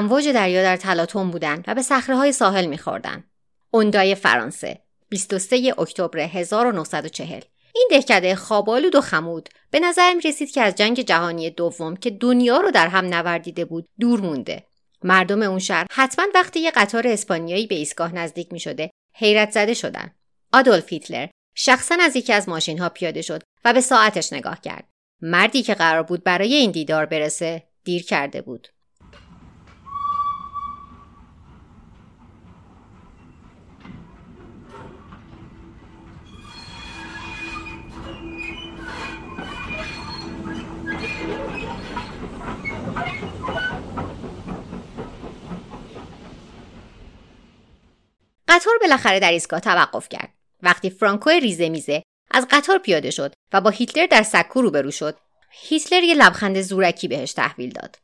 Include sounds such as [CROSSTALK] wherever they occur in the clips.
امواج دریا در تلاطم بودند و به صخره ساحل میخوردند. اوندای فرانسه 23 اکتبر 1940 این دهکده خوابالود و خمود به نظر می رسید که از جنگ جهانی دوم که دنیا رو در هم نوردیده بود دور مونده. مردم اون شهر حتما وقتی یه قطار اسپانیایی به ایستگاه نزدیک می شده حیرت زده شدن. آدولف هیتلر شخصا از یکی از ماشین ها پیاده شد و به ساعتش نگاه کرد. مردی که قرار بود برای این دیدار برسه دیر کرده بود. قطار بالاخره در ایستگاه توقف کرد. وقتی فرانکو ریزه میزه از قطار پیاده شد و با هیتلر در سکو روبرو شد. هیتلر یه لبخند زورکی بهش تحویل داد.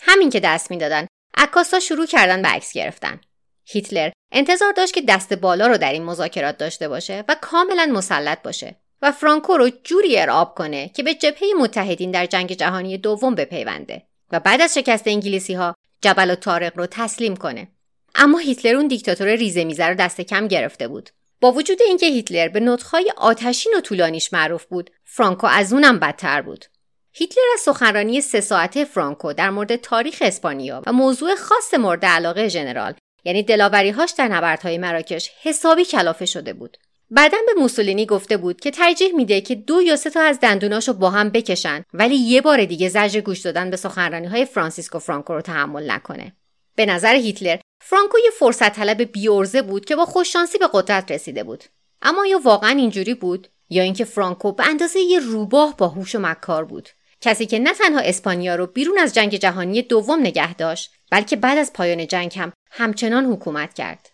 همین که دست می‌دادن عکاسا شروع کردن به عکس گرفتن. هیتلر انتظار داشت که دست بالا رو در این مذاکرات داشته باشه و کاملا مسلط باشه و فرانکو رو جوری ارعاب کنه که به جبهه متحدین در جنگ جهانی دوم بپیونده و بعد از شکست انگلیسی ها جبل و تارق رو تسلیم کنه. اما هیتلر اون دیکتاتور ریزه میزه رو دست کم گرفته بود. با وجود اینکه هیتلر به نطق‌های آتشین و طولانیش معروف بود فرانکو از اونم بدتر بود. هیتلر از سخنرانی سه ساعته فرانکو در مورد تاریخ اسپانیا و موضوع خاص مورد علاقه ژنرال یعنی دلاوریهاش در نبردهای مراکش حسابی کلافه شده بود. بعدا به موسولینی گفته بود که ترجیح میده که دو یا سه تا از دندوناشو با هم بکشن ولی یه بار دیگه زجر گوش دادن به سخنرانی های فرانسیسکو فرانکو رو تحمل نکنه. به نظر هیتلر فرانکو یه فرصت طلب بیورزه بود که با خوششانسی به قدرت رسیده بود اما یا واقعا اینجوری بود یا اینکه فرانکو به اندازه یه روباه با هوش و مکار بود کسی که نه تنها اسپانیا رو بیرون از جنگ جهانی دوم نگه داشت بلکه بعد از پایان جنگ هم همچنان حکومت کرد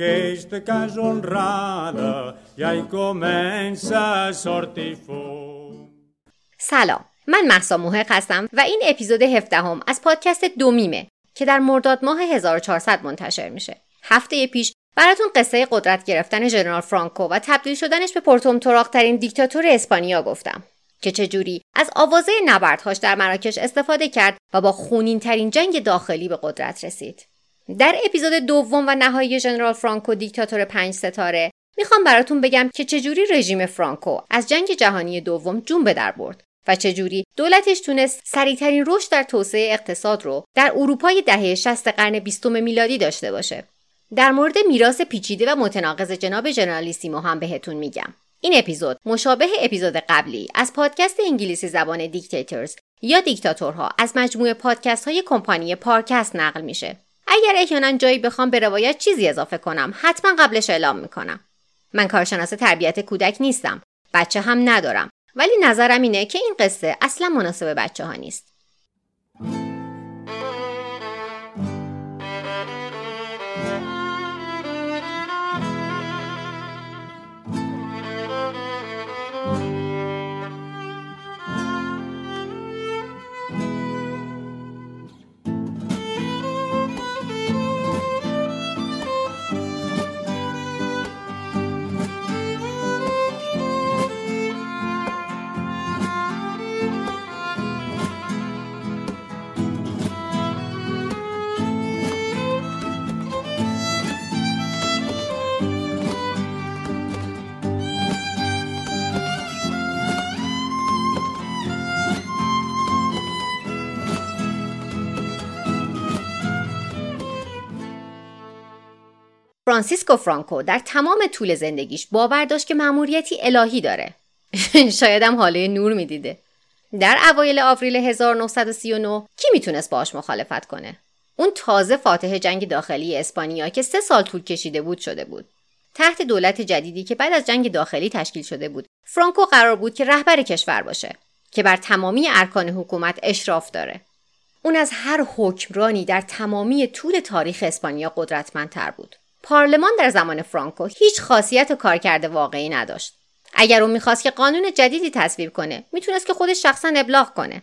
Aquesta casa honrada ja hi comença a sortir fum. سلام من محسا موهق هستم و این اپیزود 17 هم از پادکست دومیمه که در مرداد ماه 1400 منتشر میشه. هفته پیش براتون قصه قدرت گرفتن ژنرال فرانکو و تبدیل شدنش به پرتوم ترین دیکتاتور اسپانیا گفتم. که چجوری از آوازه نبردهاش در مراکش استفاده کرد و با خونین ترین جنگ داخلی به قدرت رسید. در اپیزود دوم و نهایی ژنرال فرانکو دیکتاتور پنج ستاره می‌خوام براتون بگم که چجوری رژیم فرانکو از جنگ جهانی دوم جون به در برد و چجوری دولتش تونست سریعترین رشد در توسعه اقتصاد رو در اروپای دهه 60 قرن بیستم میلادی داشته باشه. در مورد میراث پیچیده و متناقض جناب ژنرالیسیمو هم بهتون میگم. این اپیزود مشابه اپیزود قبلی از پادکست انگلیسی زبان دیکتاتورز یا دیکتاتورها از مجموعه پادکست های کمپانی پارکست نقل میشه. اگر احیانا جایی بخوام به روایت چیزی اضافه کنم حتما قبلش اعلام می‌کنم. من کارشناس تربیت کودک نیستم. بچه هم ندارم. ولی نظرم اینه که این قصه اصلا مناسب بچه ها نیست. فرانسیسکو فرانکو در تمام طول زندگیش باور داشت که مأموریتی الهی داره. [LAUGHS] شاید هم حاله نور می‌دیده. در اوایل آوریل 1939 کی می‌تونست باش مخالفت کنه؟ اون تازه فاتح جنگ داخلی اسپانیا که سه سال طول کشیده بود شده بود. تحت دولت جدیدی که بعد از جنگ داخلی تشکیل شده بود، فرانکو قرار بود که رهبر کشور باشه که بر تمامی ارکان حکومت اشراف داره. اون از هر حکمرانی در تمامی طول تاریخ اسپانیا قدرتمندتر بود. پارلمان در زمان فرانکو هیچ خاصیت و کارکرد واقعی نداشت. اگر او می‌خواست که قانون جدیدی تصویب کنه، می‌تونست که خودش شخصا ابلاغ کنه.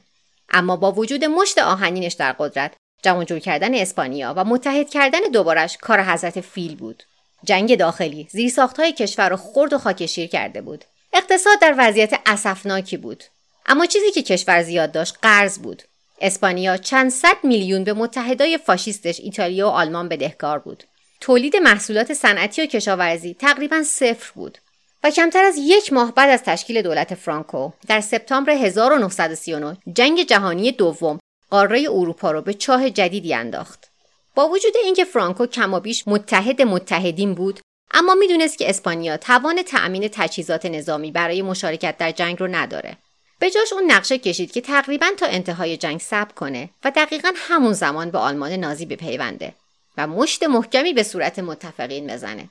اما با وجود مشت آهنینش در قدرت جمع جور کردن اسپانیا و متحد کردن دوبارش کار حضرت فیل بود. جنگ داخلی زیرساختهای کشور را خرد و خاکشیر کرده بود. اقتصاد در وضعیت اسفناکی بود. اما چیزی که کشور زیاد داشت قرض بود. اسپانیا چند صد میلیون به متحدای فاشیستش ایتالیا و آلمان بدهکار بود. تولید محصولات صنعتی و کشاورزی تقریبا صفر بود و کمتر از یک ماه بعد از تشکیل دولت فرانکو در سپتامبر 1939 جنگ جهانی دوم قاره اروپا را به چاه جدیدی انداخت. با وجود اینکه فرانکو کمابیش متحد متحدین بود اما می‌دونست که اسپانیا توان تأمین تجهیزات نظامی برای مشارکت در جنگ رو نداره. به جاش اون نقشه کشید که تقریبا تا انتهای جنگ صبر کنه و دقیقا همون زمان به آلمان نازی بپیونده و مشت محکمی به صورت متفقین بزنه.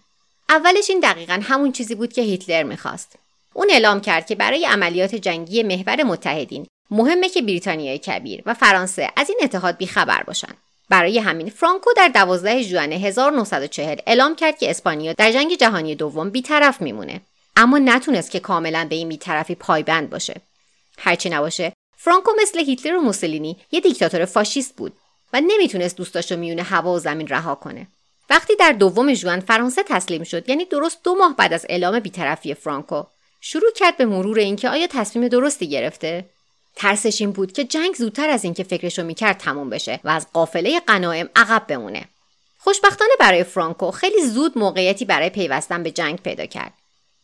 اولش این دقیقا همون چیزی بود که هیتلر می‌خواست. اون اعلام کرد که برای عملیات جنگی محور متحدین مهمه که بریتانیای کبیر و فرانسه از این اتحاد بیخبر باشن. برای همین فرانکو در 12 ژوئن 1940 اعلام کرد که اسپانیا در جنگ جهانی دوم بیطرف میمونه اما نتونست که کاملا به این بیطرفی پایبند باشه هرچی نباشه فرانکو مثل هیتلر و موسولینی یه دیکتاتور فاشیست بود نمی‌تونست دوستاشو میونه هوا و زمین رها کنه. وقتی در دوم ژوئن فرانسه تسلیم شد یعنی درست دو ماه بعد از اعلام بیطرفی فرانکو شروع کرد به مرور اینکه آیا تصمیم درستی گرفته. ترسش این بود که جنگ زودتر از اینکه فکرشو می‌کرد تموم بشه و از قافله غنایم عقب بمونه. خوشبختانه برای فرانکو خیلی زود موقعیتی برای پیوستن به جنگ پیدا کرد.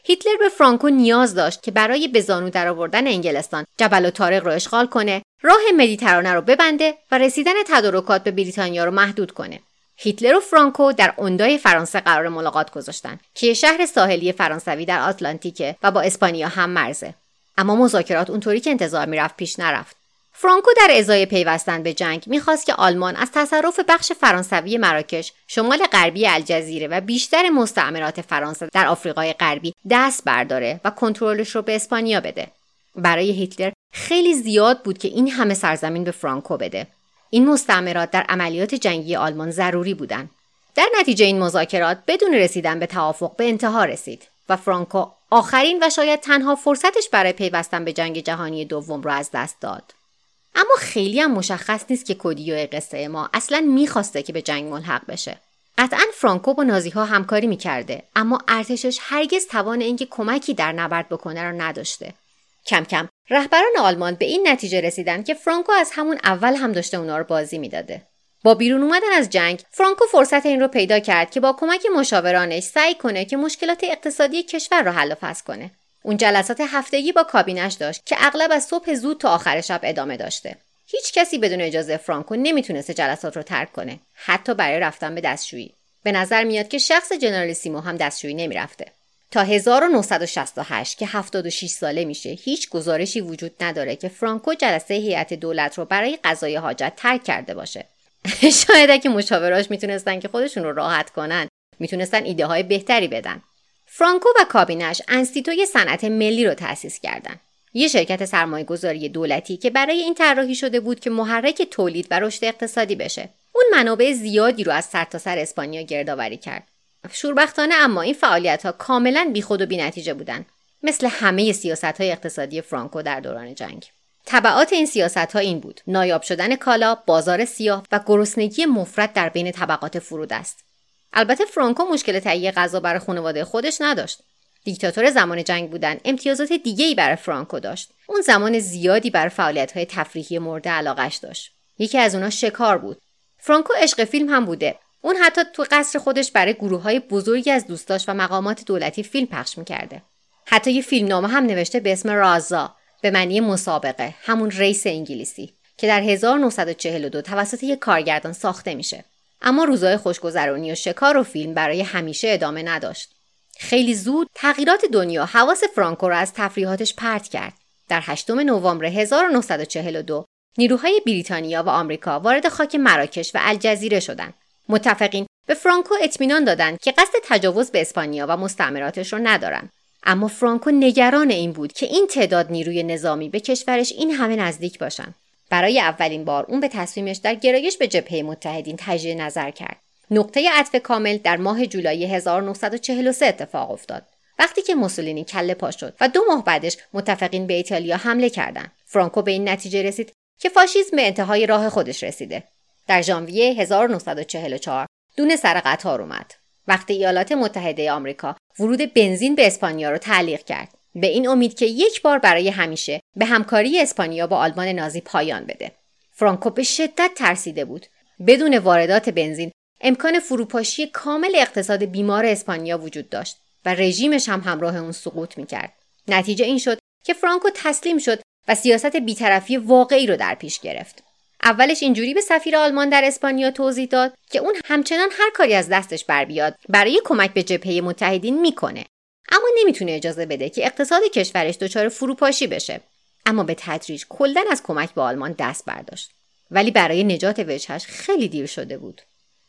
هیتلر به فرانکو نیاز داشت که برای به زانو درآوردن انگلستان جبل و تارق رو اشغال کنه راه مدیترانه رو ببنده و رسیدن تدارکات به بریتانیا رو محدود کنه. هیتلر و فرانکو در اوندای فرانسه قرار ملاقات گذاشتن که شهر ساحلی فرانسوی در آتلانتیکه و با اسپانیا هم مرزه. اما مذاکرات اونطوری که انتظار می‌رفت پیش نرفت. فرانکو در ازای پیوستن به جنگ می‌خواست که آلمان از تصرف بخش فرانسوی مراکش شمال غربی الجزیره و بیشتر مستعمرات فرانسه در آفریقای غربی دست برداره و کنترلش رو به اسپانیا بده. برای هیتلر خیلی زیاد بود که این همه سرزمین به فرانکو بده این مستعمرات در عملیات جنگی آلمان ضروری بودند در نتیجه این مذاکرات بدون رسیدن به توافق به انتها رسید و فرانکو آخرین و شاید تنها فرصتش برای پیوستن به جنگ جهانی دوم را از دست داد. اما خیلی هم مشخص نیست که کودیو قصه ما اصلا می‌خواسته که به جنگ ملحق بشه. قطعا فرانکو با نازی ها همکاری می‌کرده اما ارتشش هرگز توان اینکه کمکی در نبرد بکنه را نداشته. کم کم رهبران آلمان به این نتیجه رسیدن که فرانکو از همون اول هم داشته اونا رو بازی می‌داده. با بیرون اومدن از جنگ فرانکو فرصت این رو پیدا کرد که با کمک مشاورانش سعی کنه که مشکلات اقتصادی کشور رو حل و فصل کنه. اون جلسات هفتگی با کابینش داشت که اغلب از صبح زود تا آخر شب ادامه داشته. هیچ کسی بدون اجازه فرانکو نمی‌تونسته جلسات رو ترک کنه حتی برای رفتن به دستشویی. به نظر میاد که شخص جنرالیسیمو هم دستشویی نمی‌رفته. تا 1968 که 76 ساله میشه هیچ گزارشی وجود نداره که فرانکو جلسه هیئت دولت رو برای قضای حاجت ترک کرده باشه. [LAUGHS] شاید اگه مشاوراش می‌تونستن که خودشون رو راحت کنن می‌تونستن ایده های بهتری بدن. فرانکو و کابینش انستیتوی صنعت ملی رو تأسیس کردن. یه شرکت سرمایه گذاری دولتی که برای این طراحی شده بود که محرک تولید و رشد اقتصادی بشه. اون منابع زیادی رو از سرتاسر سر اسپانیا گردآوری کرد. شوربختانه اما این فعالیت ها کاملا بیخود و بینتیجه بودن. مثل همه سیاست های اقتصادی فرانکو در دوران جنگ. طبعات این سیاست ها این بود. نایاب شدن کالا بازار سیاه و گرسنگی مفرد در بین طبقات فرود است. البته فرانکو مشکل تهیه غذا برای خانواده خودش نداشت. دیکتاتور زمان جنگ بودن امتیازات دیگه ای برای فرانکو داشت. اون زمان زیادی برای فعالیت های تفریحی مورد علاقش داشت. یکی از اونها شکار بود. فرانکو عشق فیلم هم بوده. اون حتی تو قصر خودش برای گروه های بزرگی از دوستاش و مقامات دولتی فیلم پخش می‌کرده. حتی یه فیلمنامه هم نوشته به اسم رازا به معنی مسابقه همون ریس انگلیسی که در 1942 توسط یک کارگردان ساخته میشه. اما روزای خوشگذرانی و شکار و فیلم برای همیشه ادامه نداشت. خیلی زود تغییرات دنیا حواس فرانکو را از تفریحاتش پرت کرد. در 8 نوامبر 1942 نیروهای بریتانیا و آمریکا وارد خاک مراکش و الجزیره شدند متفقین به فرانکو اطمینان دادند که قصد تجاوز به اسپانیا و مستعمراتش را ندارند اما فرانکو نگران این بود که این تعداد نیروی نظامی به کشورش این همه نزدیک باشن. برای اولین بار اون به تصمیمش در گرایش به جبهه متحدین تجدید نظر کرد. نقطه عطف کامل در ماه جولای 1943 اتفاق افتاد. وقتی که موسولینی کله پا شد و دو ماه بعدش متفقین به ایتالیا حمله کردند. فرانکو به این نتیجه رسید که فاشیسم به انتهای راه خودش رسیده. در ژانویه 1944 دونه سر قطار اومد. وقتی ایالات متحده آمریکا ورود بنزین به اسپانیا رو تعلیق کرد به این امید که یک بار برای همیشه به همکاری اسپانیا با آلمان نازی پایان بده. فرانکو به شدت ترسیده بود. بدون واردات بنزین امکان فروپاشی کامل اقتصاد بیمار اسپانیا وجود داشت و رژیمش هم همراه اون سقوط می‌کرد. نتیجه این شد که فرانکو تسلیم شد و سیاست بیطرفی واقعی رو در پیش گرفت. اولش اینجوری به سفیر آلمان در اسپانیا توضیح داد که اون همچنان هر کاری از دستش بر بیاد برای کمک به جبهه متحدین می‌کنه. اما نمی‌تونه اجازه بده که اقتصاد کشورش دچار فروپاشی بشه. اما به تدریج کلا از کمک به آلمان دست برداشت. ولی برای نجات وجهش خیلی دیر شده بود.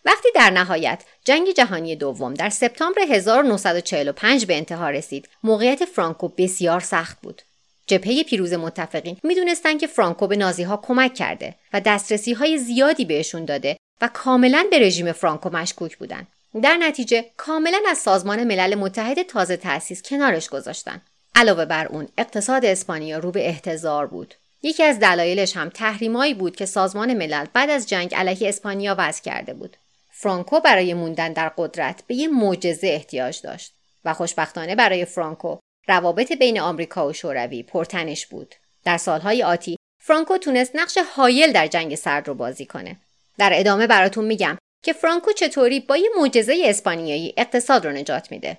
وقتی در نهایت جنگ جهانی دوم در سپتامبر 1945 به انتها رسید موقعیت فرانکو بسیار سخت بود. جبهه پیروز متفقین می‌دونستند که فرانکو به نازی ها کمک کرده و دسترسی های زیادی بهشون داده و کاملا به رژیم فرانکو مشکوک بودند. در نتیجه کاملا از سازمان ملل متحد تازه تأسیس کنارش گذاشتن. علاوه بر اون اقتصاد اسپانیا رو به احتضار بود. یکی از دلایلش هم تحریمایی بود که سازمان ملل بعد از جنگ علیه اسپانیا وضع کرده بود. فرانکو برای موندن در قدرت به یه معجزه احتیاج داشت و خوشبختانه برای فرانکو روابط بین آمریکا و شوروی پرتنش بود. در سالهای آتی فرانکو تونست نقش حایل در جنگ سرد رو بازی کنه. در ادامه براتون میگم که فرانکو چطوری با یه معجزه اسپانیایی اقتصاد رو نجات میده.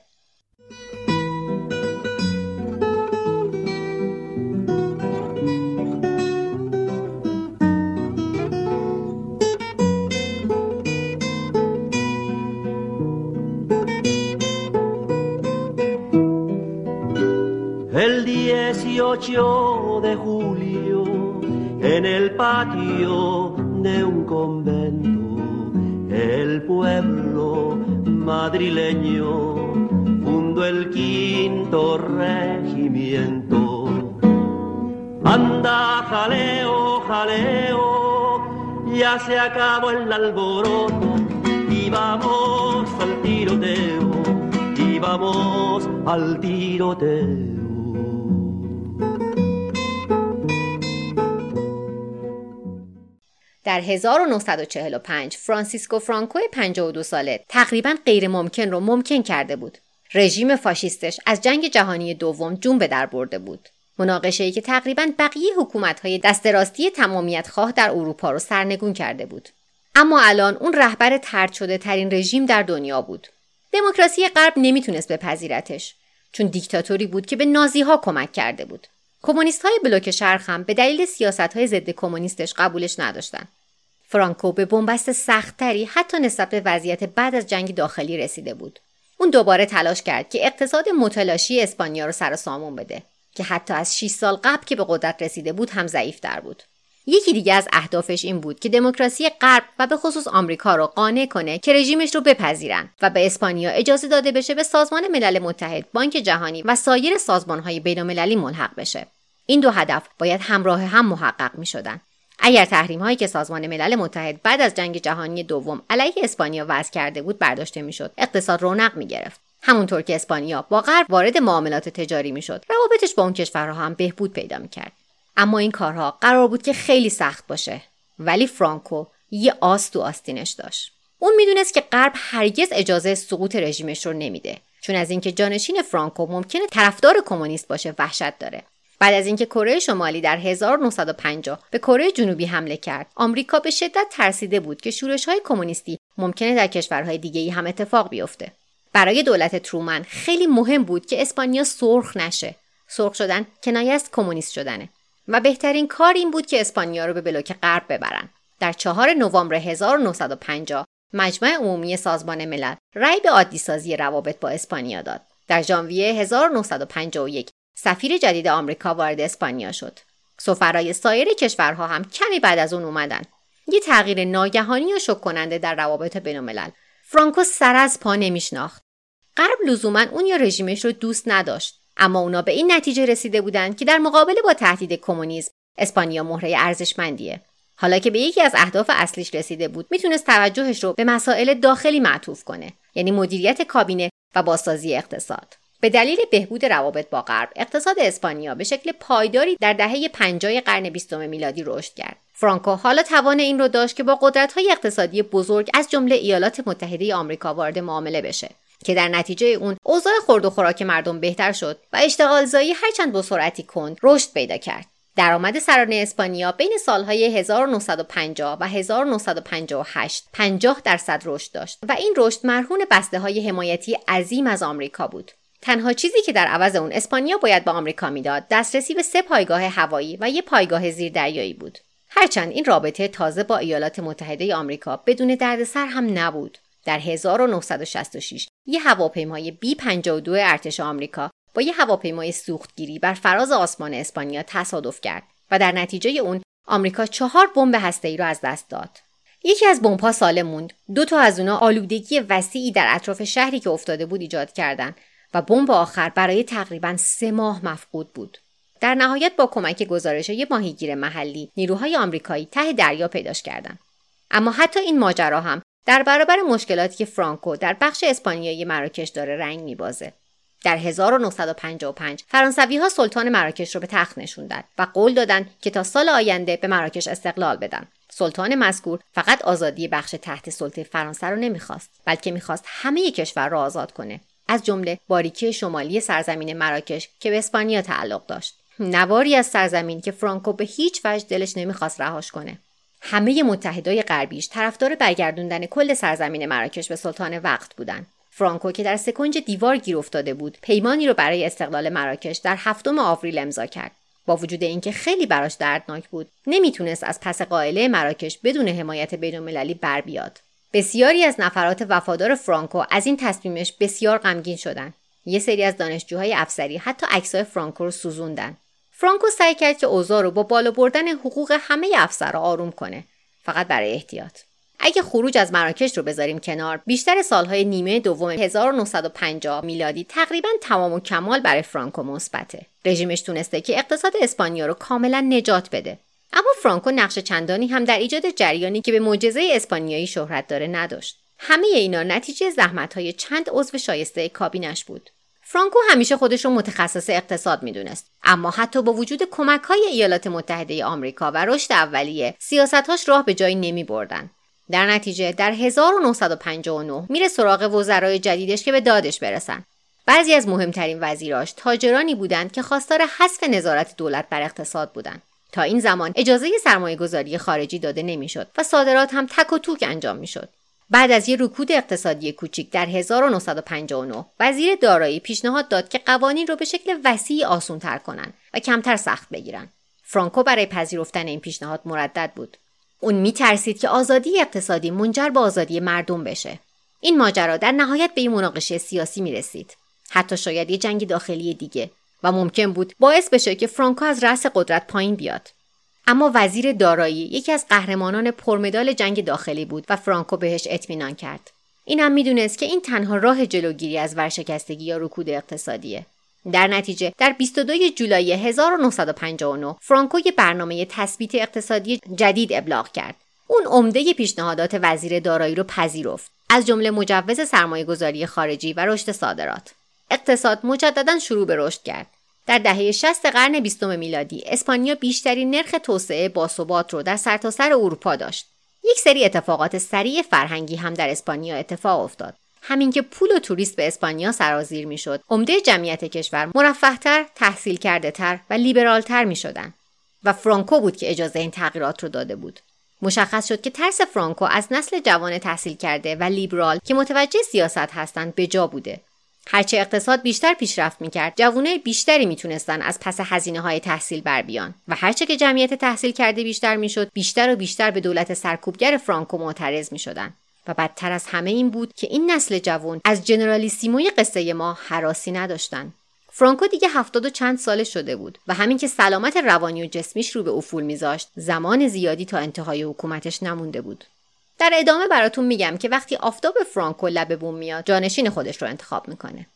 18 de julio, en el patio de un convento, el pueblo madrileño fundó el quinto regimiento. Anda, jaleo, jaleo, ya se acabó el alboroto y vamos al tiroteo, y vamos al tiroteo. در 1945 فرانسیسکو فرانکو 52 ساله تقریبا غیر ممکن رو ممکن کرده بود. رژیم فاشیستش از جنگ جهانی دوم جون به در برده بود. مناقشه ای که تقریبا بقیه حکومت های دست راستی تمامیت خواه در اروپا رو سرنگون کرده بود. اما الان اون رهبر ترد شده ترین رژیم در دنیا بود. دموکراسی غرب نمی‌تونست بپذیرتش چون دیکتاتوری بود که به نازی ها کمک کرده بود. کمونیست های بلوک شرق هم به دلیل سیاست های ضد کمونیستش قبولش نداشتن. فرانکو به بنبست سختتری حتی نسبت به وضعیت بعد از جنگ داخلی رسیده بود. اون دوباره تلاش کرد که اقتصاد متلاشی اسپانیا رو سر سامون بده که حتی از 6 سال قبل که به قدرت رسیده بود هم ضعیفتر بود. یکی دیگه از اهدافش این بود که دموکراسی غرب و به خصوص آمریکا رو قانع کنه که رژیمش رو بپذیرن و به اسپانیا اجازه داده بشه به سازمان ملل متحد، بانک جهانی و سایر سازمانهای بینالمللی ملحق بشه. این دو هدف باید همراه هم محقق می شدن. اگر تحریم هایی که سازمان ملل متحد بعد از جنگ جهانی دوم علیه اسپانیا وضع کرده بود برداشته می‌شد اقتصاد رونق می گرفت همونطور که اسپانیا با غرب وارد معاملات تجاری می‌شد روابطش با اون کشورها هم بهبود پیدا می‌کرد. اما این کارها قرار بود که خیلی سخت باشه. ولی فرانکو یه آس تو آستینش داشت. اون می‌دونست که غرب هرگز اجازه سقوط رژیمش رو نمیده. چون از اینکه جانشین فرانکو ممکنه طرفدار کمونیست باشه وحشت داره. بعد از اینکه کره شمالی در 1950 به کره جنوبی حمله کرد آمریکا به شدت ترسیده بود که شورش های کمونیستی ممکنه در کشورهای دیگه ای هم اتفاق بیفته. برای دولت ترومن خیلی مهم بود که اسپانیا سرخ نشه. سرخ شدن کنایه است کمونیست شدنه. و بهترین کار این بود که اسپانیا رو به بلوک غرب ببرن. در چهار نوامبر 1950 مجمع عمومی سازمان ملل رأی به عادی سازی روابط با اسپانیا داد. در ژانویه 1951 سفیر جدید آمریکا وارد اسپانیا شد. سفرای سایر کشورها هم کمی بعد از اون اومدن. یه تغییر ناگهانی و شک کننده در روابط بینالملل. فرانکو سر از پا نمیشناخت. غرب لزوما اون یا رژیمش رو دوست نداشت. اما اونا به این نتیجه رسیده بودند که در مقابله با تهدید کمونیسم اسپانیا مهره ارزشمندیه. حالا که به یکی از اهداف اصلیش رسیده بود می‌تونست توجهش رو به مسائل داخلی معطوف کنه یعنی مدیریت کابینه و بازسازی اقتصاد به دلیل بهبود روابط با غرب اقتصاد اسپانیا به شکل پایداری در دهه 50 قرن بیستم میلادی رشد کرد فرانکو حالا توان این رو داشت که با قدرت‌های اقتصادی بزرگ از جمله ایالات متحده آمریکا وارد معامله بشه که در نتیجه اون اوضاع خورد و خوراک مردم بهتر شد و اشتغال زایی هرچند با سرعتی کند رشد پیدا کرد درآمد سرانه اسپانیا بین سالهای 1950 و 1958 50 درصد رشد داشت و این رشد مرهون بسته های حمایتی عظیم از آمریکا بود. تنها چیزی که در عوض اون اسپانیا باید به آمریکا می‌داد دسترسی به سه پایگاه هوایی و یک پایگاه زیردریایی بود. هرچند این رابطه تازه با ایالات متحده آمریکا بدون دردسر هم نبود. در 1966 یه هواپیمای بی 52 ارتش آمریکا با یه هواپیمای سوختگیری بر فراز آسمان اسپانیا تصادف کرد و در نتیجه اون آمریکا چهار بمب ای را از دست داد. یکی از بمبها سالم موند. دو تا از اونا آلودگی وسیعی در اطراف شهری که افتاده بود ایجاد کردند و بمب آخر برای تقریبا سه ماه مفقود بود. در نهایت با کمک گزارش یه ماهیگیر محلی نیروهای آمریکایی ته دریا پیداش کردند. اما حتی این ماجرا هم در برابر مشکلاتی که فرانکو در بخش اسپانیایی مراکش داره رنگ میبازه. در 1955 فرانسوی ها سلطان مراکش رو به تخت نشوندند و قول دادند که تا سال آینده به مراکش استقلال بدن. سلطان مذکور فقط آزادی بخش تحت سلطه فرانسه رو نمی‌خواست بلکه می‌خواست همه کشور را آزاد کنه از جمله باریکی شمالی سرزمین مراکش که به اسپانیا تعلق داشت. نواری از سرزمین که فرانکو به هیچ وجه دلش نمی‌خواست رهاش کنه. همه متحدای غربیش طرفدار برگردوندن کل سرزمین مراکش به سلطان وقت بودند فرانکو که در سکنج دیوار گیر افتاده بود پیمانی رو برای استقلال مراکش در هفتم آوریل امضا کرد. با وجود اینکه خیلی براش دردناک بود نمی‌تونست از پس قائله مراکش بدون حمایت بینالمللی بر بیاد. بسیاری از نفرات وفادار فرانکو از این تصمیمش بسیار غمگین شدن. یه سری از دانشجوهای افسری حتی عکسای فرانکو رو سوزوندن. فرانکو سعی کرد که اوضاع رو با بالا بردن حقوق همه افسرها آروم کنه فقط برای احتیاط. اگه خروج از مراکش رو بذاریم کنار بیشتر سالهای نیمه دوم 1950 میلادی تقریبا تمام و کمال برای فرانکو مثبته. رژیمش تونسته که اقتصاد اسپانیا رو کاملا نجات بده. اما فرانکو نقش چندانی هم در ایجاد جریانی که به معجزه اسپانیایی شهرت داره نداشت همه اینا نتیجه زحمتهای چند عضو شایسته کابینش بود فرانکو همیشه خودش رو متخصص اقتصاد می‌دونست اما حتی با وجود کمک های ایالات متحده آمریکا و رشد اولیه سیاستهاش راه به جایی نمی بردن. در نتیجه در 1959 میره سراغ وزرای جدیدش که به دادش برسن. بعضی از مهمترین وزیراش تاجرانی بودند که خواستار حذف نظارت دولت بر اقتصاد بودند. تا این زمان اجازه سرمایه گذاری خارجی داده نمی‌شد و صادرات هم تک و توک انجام می‌شد. بعد از یک رکود اقتصادی کوچیک در 1959 وزیر دارایی پیشنهاد داد که قوانین رو به شکل وسیعی آسون تر کنن و کمتر سخت بگیرن. فرانکو برای پذیرفتن این پیشنهاد مردد بود. اون میترسید که آزادی اقتصادی منجر به آزادی مردم بشه. این ماجرا در نهایت به این مناقشه سیاسی می رسید. حتی شاید یه جنگ داخلی دیگه و ممکن بود باعث بشه که فرانکو از رأس قدرت پایین بیاد. اما وزیر دارایی یکی از قهرمانان پرمدال جنگ داخلی بود و فرانکو بهش اطمینان کرد. این هم می‌دونست که این تنها راه جلوگیری از ورشکستگی یا رکود اقتصادیه. در نتیجه در 22 جولای 1959 فرانکو یه برنامه تثبیت اقتصادی جدید ابلاغ کرد. اون عمده پیشنهادات وزیر دارایی رو پذیرفت از جمله مجوز سرمایه گذاری خارجی و رشد صادرات. اقتصاد مجددا شروع به رشد کرد. در دهه 60 قرن بیستم میلادی اسپانیا بیشترین نرخ توسعه باثبات رو در سرتاسر سر اروپا داشت. یک سری اتفاقات سریع فرهنگی هم در اسپانیا اتفاق افتاد. همین که پول و توریست به اسپانیا سرازیر می‌شد عمده جمعیت کشور مرفهتر تحصیل کرده تر و لیبرالتر می شدن. و فرانکو بود که اجازه این تغییرات رو داده بود مشخص شد که ترس فرانکو از نسل جوان تحصیل کرده و لیبرال که متوجه سیاست هستند به جا بوده هرچه اقتصاد بیشتر پیشرفت می‌کرد جوانای بیشتری می‌تونستن از پس هزینه های تحصیل بر بیان. و هرچه که جمعیت تحصیل کرده بیشتر می‌شد بیشتر و بیشتر به دولت سرکوبگر فرانکو معترض می‌شدن. و بدتر از همه این بود که این نسل جوان از جنرالیسیموی قصه ما حراسی نداشتن. فرانکو دیگه هفتاد و چند ساله شده بود و همین که سلامت روانی و جسمیش رو به افول میذاشت زمان زیادی تا انتهای حکومتش نمونده بود. در ادامه براتون میگم که وقتی آفتاب فرانکو لب بوم میاد جانشین خودش رو انتخاب می‌کنه.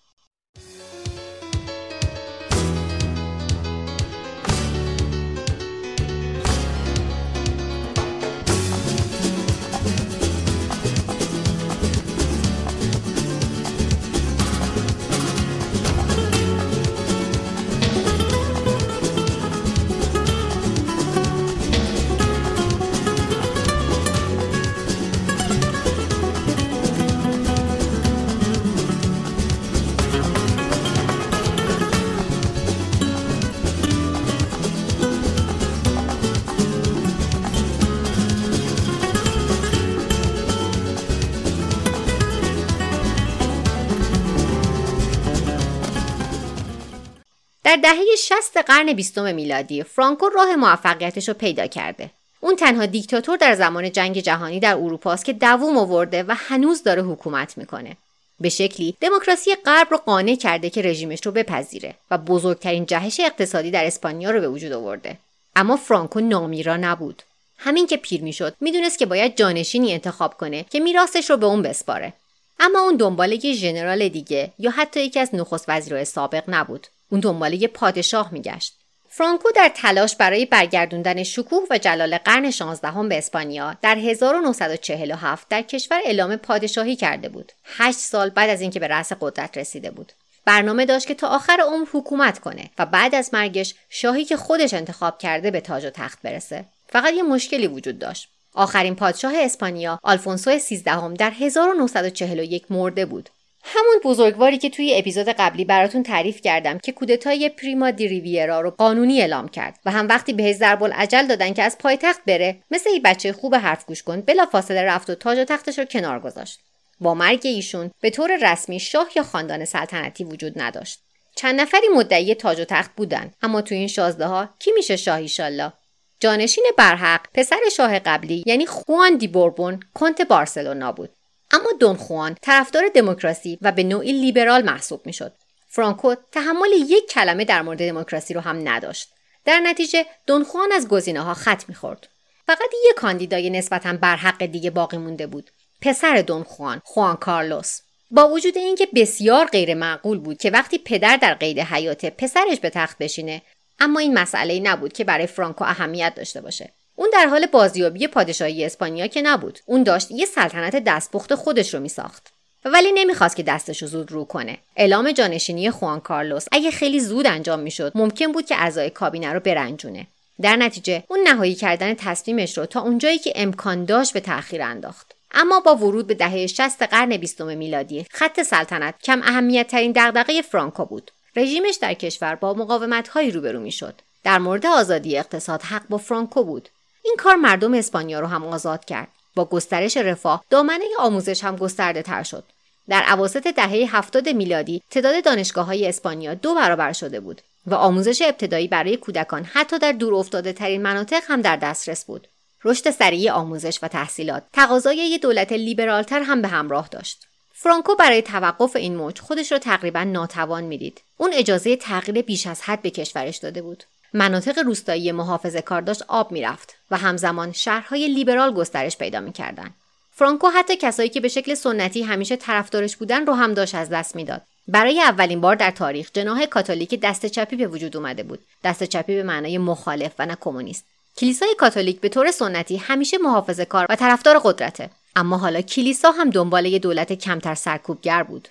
دهه 60 قرن بیستم میلادی فرانکو راه موفقیتش رو پیدا کرده. اون تنها دیکتاتور در زمان جنگ جهانی در اروپا است که دووم آورده و هنوز داره حکومت می‌کنه. به شکلی دموکراسی غرب رو قانع کرده که رژیمش رو بپذیره و بزرگترین جهش اقتصادی در اسپانیا رو به وجود آورده. اما فرانکو نامیرا نبود. همین که پیر می‌شد می‌دونست که باید جانشینی انتخاب کنه که میراثش رو به اون بسپاره. اما اون دنبال یه ژنرال دیگه یا حتی یکی از نخست وزیرای سابق نبود. اون دنبال یه پادشاه میگشت فرانکو در تلاش برای برگردوندن شکوه و جلال قرن 16 به اسپانیا در 1947 در کشور اعلام پادشاهی کرده بود. هشت سال بعد از اینکه به رأس قدرت رسیده بود. برنامه داشت که تا آخر عمر حکومت کنه و بعد از مرگش شاهی که خودش انتخاب کرده به تاج و تخت برسه. فقط یه مشکلی وجود داشت. آخرین پادشاه اسپانیا آلفونسو سیزدهم در 1941 مرده بود همون بزرگواری که توی اپیزود قبلی براتون تعریف کردم که کودتای پریما دی ریویرا رو قانونی اعلام کرد و هم وقتی بهش ضرب العجل دادن که از پایتخت بره مثل یه بچه خوب حرف گوش کن بلا فاصله رفت و تاج و تختش رو کنار گذاشت. با مرگ ایشون به طور رسمی شاه یا خاندان سلطنتی وجود نداشت. چند نفری مدعی تاج و تخت بودن اما تو این شازده ها کی میشه شاه ایشالله جانشین برحق پسر شاه قبلی یعنی خوان دی بوربون کنت بارسلونا بود. اما دون خوان طرفدار دموکراسی و به نوعی لیبرال محسوب می‌شد. فرانکو تحمل یک کلمه در مورد دموکراسی رو هم نداشت. در نتیجه دون خوان از گزینه ها خط می‌خورد. فقط یک کاندیدای نسبتا برحق دیگه باقی مونده بود. پسر دون خوان خوان کارلوس. با وجود اینکه بسیار غیر معقول بود که وقتی پدر در قید حیات پسرش به تخت بشینه اما این مسئله نبود که برای فرانکو اهمیت داشته باشه. اون در حال بازیابی پادشاهی اسپانیا که نبود. اون داشت یه سلطنت دستپخت خودش رو میساخت. ولی نمی‌خواست که دستش رو زود رو کنه. اعلام جانشینی خوان کارلوس اگه خیلی زود انجام می‌شد ممکن بود که اعضای کابینه رو برنجونه. در نتیجه اون نهایی کردن تصمیمش رو تا اونجایی که امکان داشت به تأخیر انداخت. اما با ورود به دهه 60 قرن بیستم میلادی خط سلطنت کم اهمیت ترین دغدغه فرانکو بود. رژیمش در کشور با مقاومت هایی روبرو می‌شد. در مورد آزادی اقتصاد حق با فرانکو بود. این کار مردم اسپانیا رو هم آزاد کرد با گسترش رفاه دامنه آموزش هم گسترده تر شد در عواسط دهه هفتاد میلادی تعداد دانشگاه های اسپانیا دو برابر شده بود و آموزش ابتدایی برای کودکان حتی در دور افتاده ترین مناطق هم در دسترس بود. رشد سریع آموزش و تحصیلات تقاضای یک دولت لیبرالتر هم به همراه داشت. فرانکو برای توقف این موج خودش را تقریبا ناتوان می‌دید. اون اجازه تغییر بیش از حد به کشورش داده بود. مناطق روستایی محافظه کار داشت آب می‌رفت و همزمان شهرهای لیبرال گسترش پیدا می‌کردند. فرانکو حتی کسایی که به شکل سنتی همیشه طرفدارش بودن رو هم داشت از دست می‌داد. برای اولین بار در تاریخ جناح کاتولیک دست چپی به وجود اومده بود. دست چپی به معنای مخالف و نه کمونیست. کلیسای کاتولیک به طور سنتی همیشه محافظه کار و طرفدار قدرته. اما حالا کلیسا هم دنبال یه دولت کمتر سرکوبگر بود.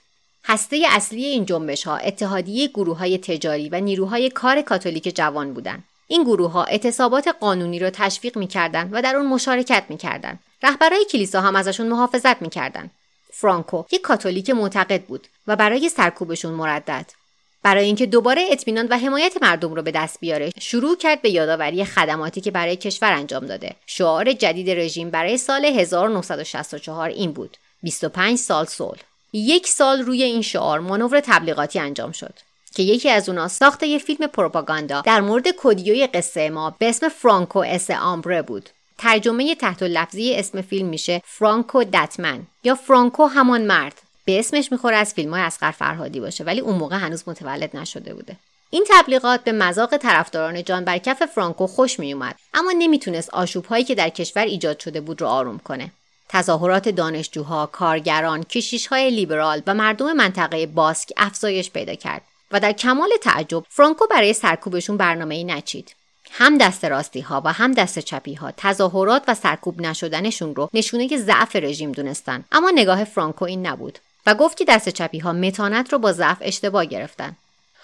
هسته اصلی این جنبش ها اتحادیه گروه های تجاری و نیروهای کار کاتولیک جوان بودند. این گروه ها اعتصابات قانونی را تشویق می‌کردند و در اون مشارکت می‌کردند. رهبرای کلیسا هم ازشون محافظت می‌کردند. فرانکو یک کاتولیک معتقد بود و برای سرکوبشون مردد برای اینکه دوباره اطمینان و حمایت مردم رو به دست بیاره شروع کرد به یادآوری خدماتی که برای کشور انجام داده شعار جدید رژیم برای سال 1964 این بود 25 سال صلح یک سال روی این شعار مانور تبلیغاتی انجام شد که یکی از اونا ساخت یه فیلم پروپاگاندا در مورد کدیوی قصه ما به اسم فرانکو اس آمبره بود. ترجمه تحت لفظی اسم فیلم میشه فرانکو دتمن یا فرانکو همان مرد. به اسمش می‌خوره از فیلم های اسقر فرهادی باشه ولی اون موقع هنوز متولد نشده بوده. این تبلیغات به مذاق طرفداران جان بر کف فرانکو خوش میومد اما نمی‌تونست آشوب هایی که در کشور ایجاد شده بود رو آروم کنه. تظاهرات دانشجوها، کارگران، های لیبرال و مردم منطقه باسک افزایش پیدا کرد و در کمال تعجب فرانکو برای سرکوبشون برنامه ای نچید. هم دست راستی ها و هم دست چپی ها تظاهرات و سرکوب نشدنشون رو نشونه ضعف رژیم دونستن. اما نگاه فرانکو این نبود و گفت که دست چپی ها متانت رو با ضعف اشتباه گرفتن.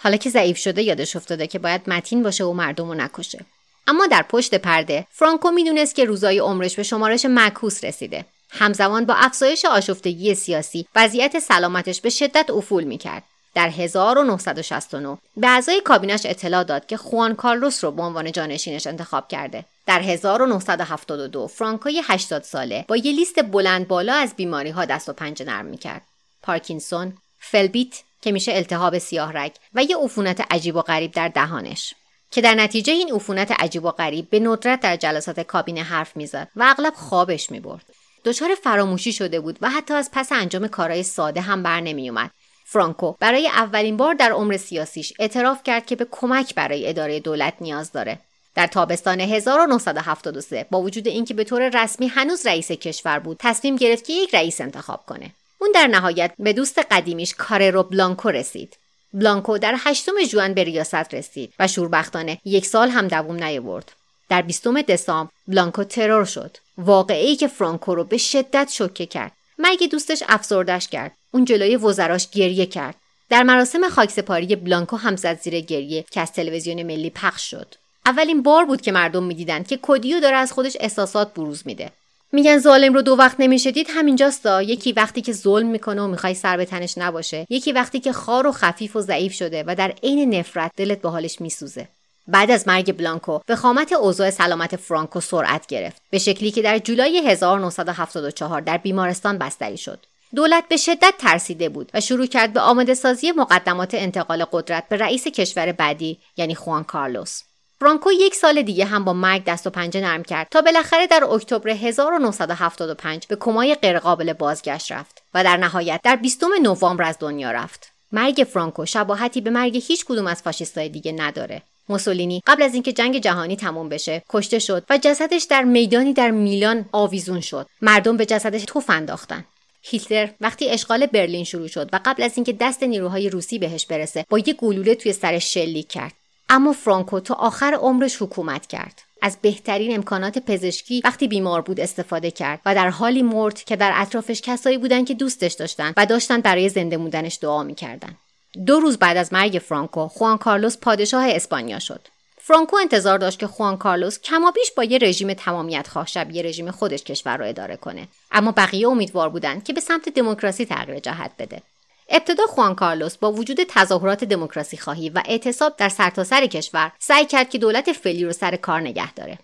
حالا که ضعیف شده یادش افتاده که باید متین باشه و مردم رو نکشه. اما در پشت پرده فرانکو می‌دونست که روزای عمرش به شمارش معکوس رسیده. همزمان با افزایش آشفتگی سیاسی وضعیت سلامتش به شدت افول می‌کرد در 1969 به اعضای کابینش اطلاع داد که خوان کارلوس رو به عنوان جانشینش انتخاب کرده. در 1972 فرانکوی 80 ساله با یه لیست بلند بالا از بیماری ها دست و پنجه نرم می‌کرد. پارکینسون، فلبیت که میشه التهاب سیاه رگ و یه عفونت عجیب و غریب در دهانش که در نتیجه این عفونت عجیب و غریب به ندرت در جلسات کابینه حرف می‌زد و اغلب خوابش می‌برد دچار فراموشی شده بود و حتی از پس انجام کارهای ساده هم بر نمیومد فرانکو برای اولین بار در عمر سیاسیش اعتراف کرد که به کمک برای اداره دولت نیاز داره. در تابستان 1973 با وجود اینکه به طور رسمی هنوز رئیس کشور بود تصمیم گرفت که یک رئیس انتخاب کنه. اون در نهایت به دوست قدیمیش کاررو بلانکو رسید. بلانکو در هشتم جوان به ریاست رسید و شوربختانه یک سال هم دووم نیاورد. در بیستم دسامبر بلانکو ترور شد. واقعی که فرانکو رو به شدت شوکه کرد. مرگ دوستش افسردش کرد. اون جلوی وزراش گریه کرد. در مراسم خاکسپاری بلانکو هم زد زیر گریه که از تلویزیون ملی پخش شد. اولین بار بود که مردم می‌دیدند که کودیو داره از خودش احساسات بروز میده. میگن ظالم رو دو وقت نمی‌شدید؟ همینجاستا. یکی وقتی که ظلم می‌کنه و می‌خوای سر به تنش نباشه. یکی وقتی که خار و خفیف و ضعیف شده و در عین نفرت دلت به حالش میسوزه. بعد از مرگ بلانکو به خامت اوضاع سلامت فرانکو سرعت گرفت به شکلی که در جولای 1974 در بیمارستان بستری شد دولت به شدت ترسیده بود و شروع کرد به آماده سازی مقدمات انتقال قدرت به رئیس کشور بعدی یعنی خوان کارلوس فرانکو یک سال دیگه هم با مرگ دست و پنجه نرم کرد تا بالاخره در اکتبر 1975 به کمای غیرقابل بازگشت رفت و در نهایت در 20 نوامبر از دنیا رفت. مرگ فرانکو شباهتی به مرگ هیچ کدوم از فاشیستای دیگه نداره. موسولینی قبل از اینکه جنگ جهانی تموم بشه کشته شد و جسدش در میدانی در میلان آویزون شد. مردم به جسدش توف انداختن. هیتلر وقتی اشغال برلین شروع شد و قبل از اینکه دست نیروهای روسی بهش برسه با یک گلوله توی سرش شلیک کرد اما فرانکو تا آخر عمرش حکومت کرد از بهترین امکانات پزشکی وقتی بیمار بود استفاده کرد و در حالی مرد که در اطرافش کسایی بودند که دوستش داشتن و داشتن برای زنده موندنش دعا می‌کردن دو روز بعد از مرگ فرانکو خوان کارلوس پادشاه اسپانیا شد. فرانکو انتظار داشت که خوان کارلوس کمابیش با یه رژیم تمامیت خواه شبیه رژیم خودش کشور رو اداره کنه. اما بقیه امیدوار بودند که به سمت دموکراسی تغییر جهت بده. ابتدا خوان کارلوس با وجود تظاهرات دموکراسی خواهی و اعتصاب در سرتاسر سر کشور سعی کرد که دولت فعلی رو سر کار نگه داره.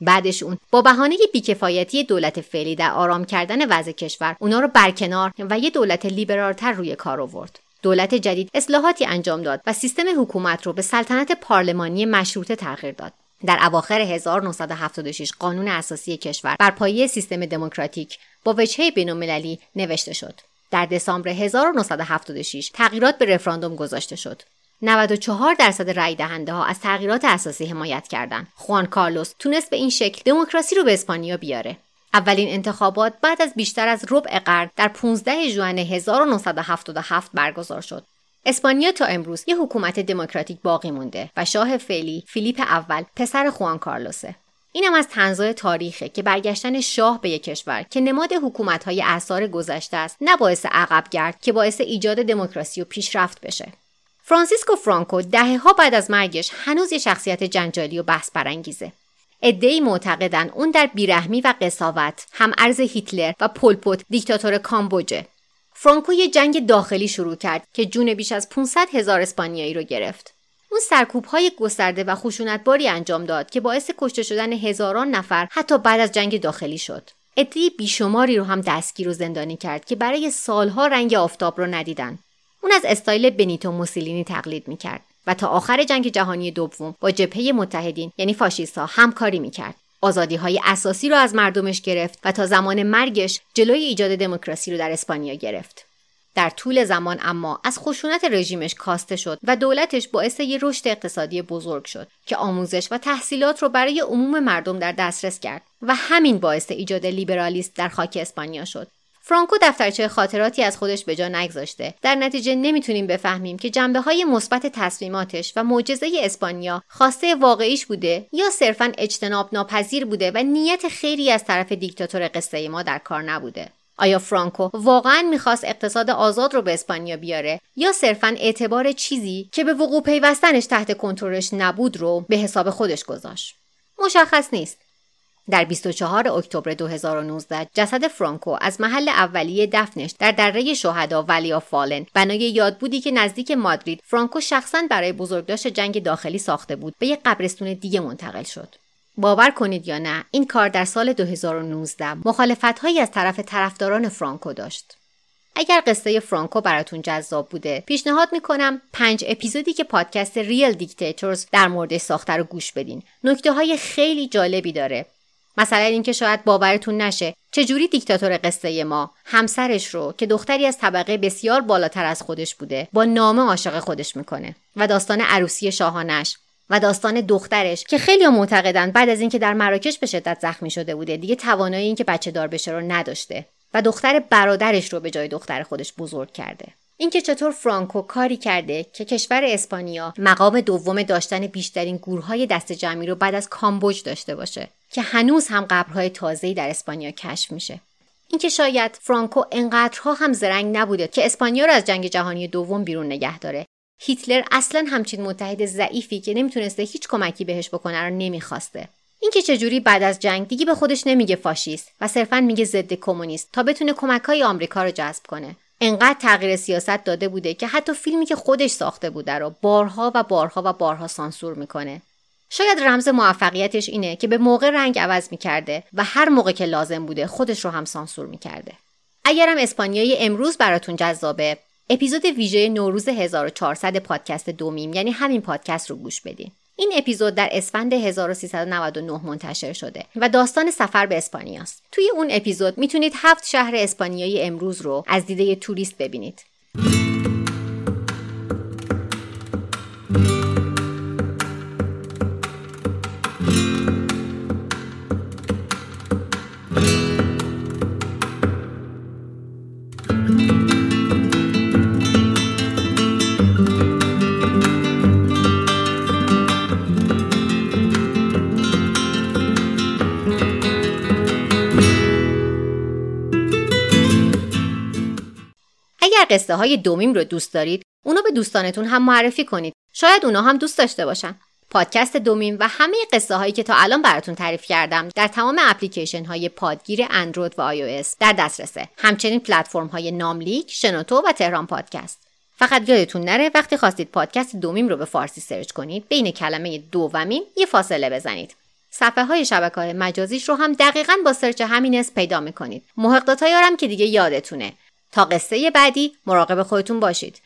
بعدش اون با بهانه بیکفایتی دولت فعلی در آرام کردن وضع کشور اونا رو برکنار و یه دولت لیبرالتر روی کار آورد. دولت جدید اصلاحاتی انجام داد و سیستم حکومت رو به سلطنت پارلمانی مشروطه تغییر داد در اواخر 1976 قانون اساسی کشور بر پایه سیستم دموکراتیک با وجهه بین‌المللی نوشته شد در دسامبر 1976 تغییرات به رفراندوم گذاشته شد. 94 درصد رأی دهنده ها از تغییرات اساسی حمایت کردند. خوان کارلوس تونست به این شکل دموکراسی رو به اسپانیا بیاره. اولین انتخابات بعد از بیشتر از ربع قرن در 15 ژوئن 1977 برگزار شد. اسپانیا تا امروز یه حکومت دموکراتیک باقی مونده و شاه فعلی فیلیپ اول پسر خوان کارلوسه. اینم از تنزای تاریخه که برگشتن شاه به یک کشور که نماد حکومت‌های اثار گذشته است نه باعث عقب گرد که باعث ایجاد دموکراسی و پیشرفت بشه فرانسیسکو فرانکو دهه ها بعد از مرگش هنوز یه شخصیت جنجالی و بحث برانگیزه ادعی معتقدن اون در بیرحمی و قصاوت هم ارز هیتلر و پولپوت دیکتاتور کامبوجه فرانکو یه جنگ داخلی شروع کرد که جون بیش از 500 هزار اسپانیایی رو گرفت اون سرکوب های گسترده و خشونتباری انجام داد که باعث کشته شدن هزاران نفر حتی بعد از جنگ داخلی شد. عده بیشماری رو هم دستگیر و زندانی کرد که برای سالها رنگ آفتاب رو ندیدن. اون از استایل بنیتو موسولینی تقلید می‌کرد و تا آخر جنگ جهانی دوم با جبهه متحدین یعنی فاشیستها همکاری می‌کرد. آزادی های اساسی رو از مردمش گرفت و تا زمان مرگش جلوی ایجاد دموکراسی رو در اسپانیا گرفت. در طول زمان اما از خشونت رژیمش کاسته شد و دولتش باعث یه رشد اقتصادی بزرگ شد که آموزش و تحصیلات رو برای عموم مردم در دسترس کرد و همین باعث ایجاد لیبرالیسم در خاک اسپانیا شد فرانکو دفترچه خاطراتی از خودش به جا نگذاشته. در نتیجه نمی‌تونیم بفهمیم که جنبه های مثبت تصمیماتش و معجزه اسپانیا خواسته واقعیش بوده یا صرفا اجتناب ناپذیر بوده و نیت خیری از طرف دیکتاتور قصه ما در کار نبوده. آیا فرانکو واقعا می‌خواست اقتصاد آزاد رو به اسپانیا بیاره یا صرفا اعتبار چیزی که به وقوع پیوستنش تحت کنترلش نبود رو به حساب خودش گذاشت؟ مشخص نیست. در 24 اکتبر 2019 جسد فرانکو از محل اولیه دفنش در دره شهدا ولی فالن بنای یادبودی که نزدیک مادرید فرانکو شخصا برای بزرگداشت جنگ داخلی ساخته بود به یک قبرستون دیگه منتقل شد. باور کنید یا نه این کار در سال 2019 مخالفت هایی از طرف طرفداران فرانکو داشت. اگر قصه فرانکو براتون جذاب بوده پیشنهاد می‌کنم پنج اپیزودی که پادکست ریل دیکتاتورز در مورد ساخته رو گوش بدین. نکته های خیلی جالبی داره. مثلا اینکه شاید باورتون نشه. چجوری دیکتاتور قصه ما؟ همسرش رو که دختری از طبقه بسیار بالاتر از خودش بوده با نامه عاشق خودش می‌کنه. و داستان عروسی شاهانش و داستان دخترش که خیلی معتقدن بعد از اینکه در مراکش به شدت زخمی شده بوده. دیگه توانایی اینکه بچه دار بشه رو نداشته. و دختر برادرش رو به جای دختر خودش بزرگ کرده. اینکه چطور فرانکو کاری کرده که کشور اسپانیا مقام دوم داشتن بیشترین گورهای دست جمعی رو بعد از کامبوج داشته باشه. که هنوز هم قبرهای تازه‌ای در اسپانیا کشف میشه. اینکه شاید فرانکو انقدرها هم زرنگ نبوده که اسپانیا رو از جنگ جهانی دوم بیرون نگه داره. هیتلر اصلا همچین متحد ضعیفی که نمی‌تونسته هیچ کمکی بهش بکنه رو نمی‌خواسته. اینکه چجوری بعد از جنگ دیگه به خودش نمیگه فاشیست و صرفا میگه ضد کمونیست تا بتونه کمکهای آمریکا رو جذب کنه. انقدر تغییر سیاست داده بوده که حتی فیلمی که خودش ساخته بوده رو بارها و بارها و بارها سانسور می‌کنه. شاید رمز موفقیتش اینه که به موقع رنگ عوض می‌کرده و هر موقع که لازم بوده خودش رو هم سانسور می‌کرده اگرم اسپانیایی امروز براتون جذابه اپیزود ویژه نوروز 1400 پادکست دومیم یعنی همین پادکست رو گوش بدین این اپیزود در اسفند 1399 منتشر شده و داستان سفر به اسپانیاست. توی اون اپیزود می‌تونید هفت شهر اسپانیایی امروز رو از دیده توریست ببینید. قصه های دومیم رو دوست دارید اونو به دوستانتون هم معرفی کنید. شاید اونا هم دوست داشته باشن. پادکست دومیم و همه قصه هایی که تا الان براتون تعریف کردم در تمام اپلیکیشن های پادگیر اندروید و آی در دسترسه. همچنین پلتفرم های ناملیک شنوتو و تهران پادکست. فقط یادتون نره وقتی خواستید پادکست دومیم رو به فارسی search کنید بین کلمه دومیم یه فاصله بزنید. صفحه های شبکه های مجازیش رو هم دقیقا با search همین اسم پیدا می‌کنید. محق هم که دیگه یادتونه. تا قصه بعدی مراقب خودتون باشید.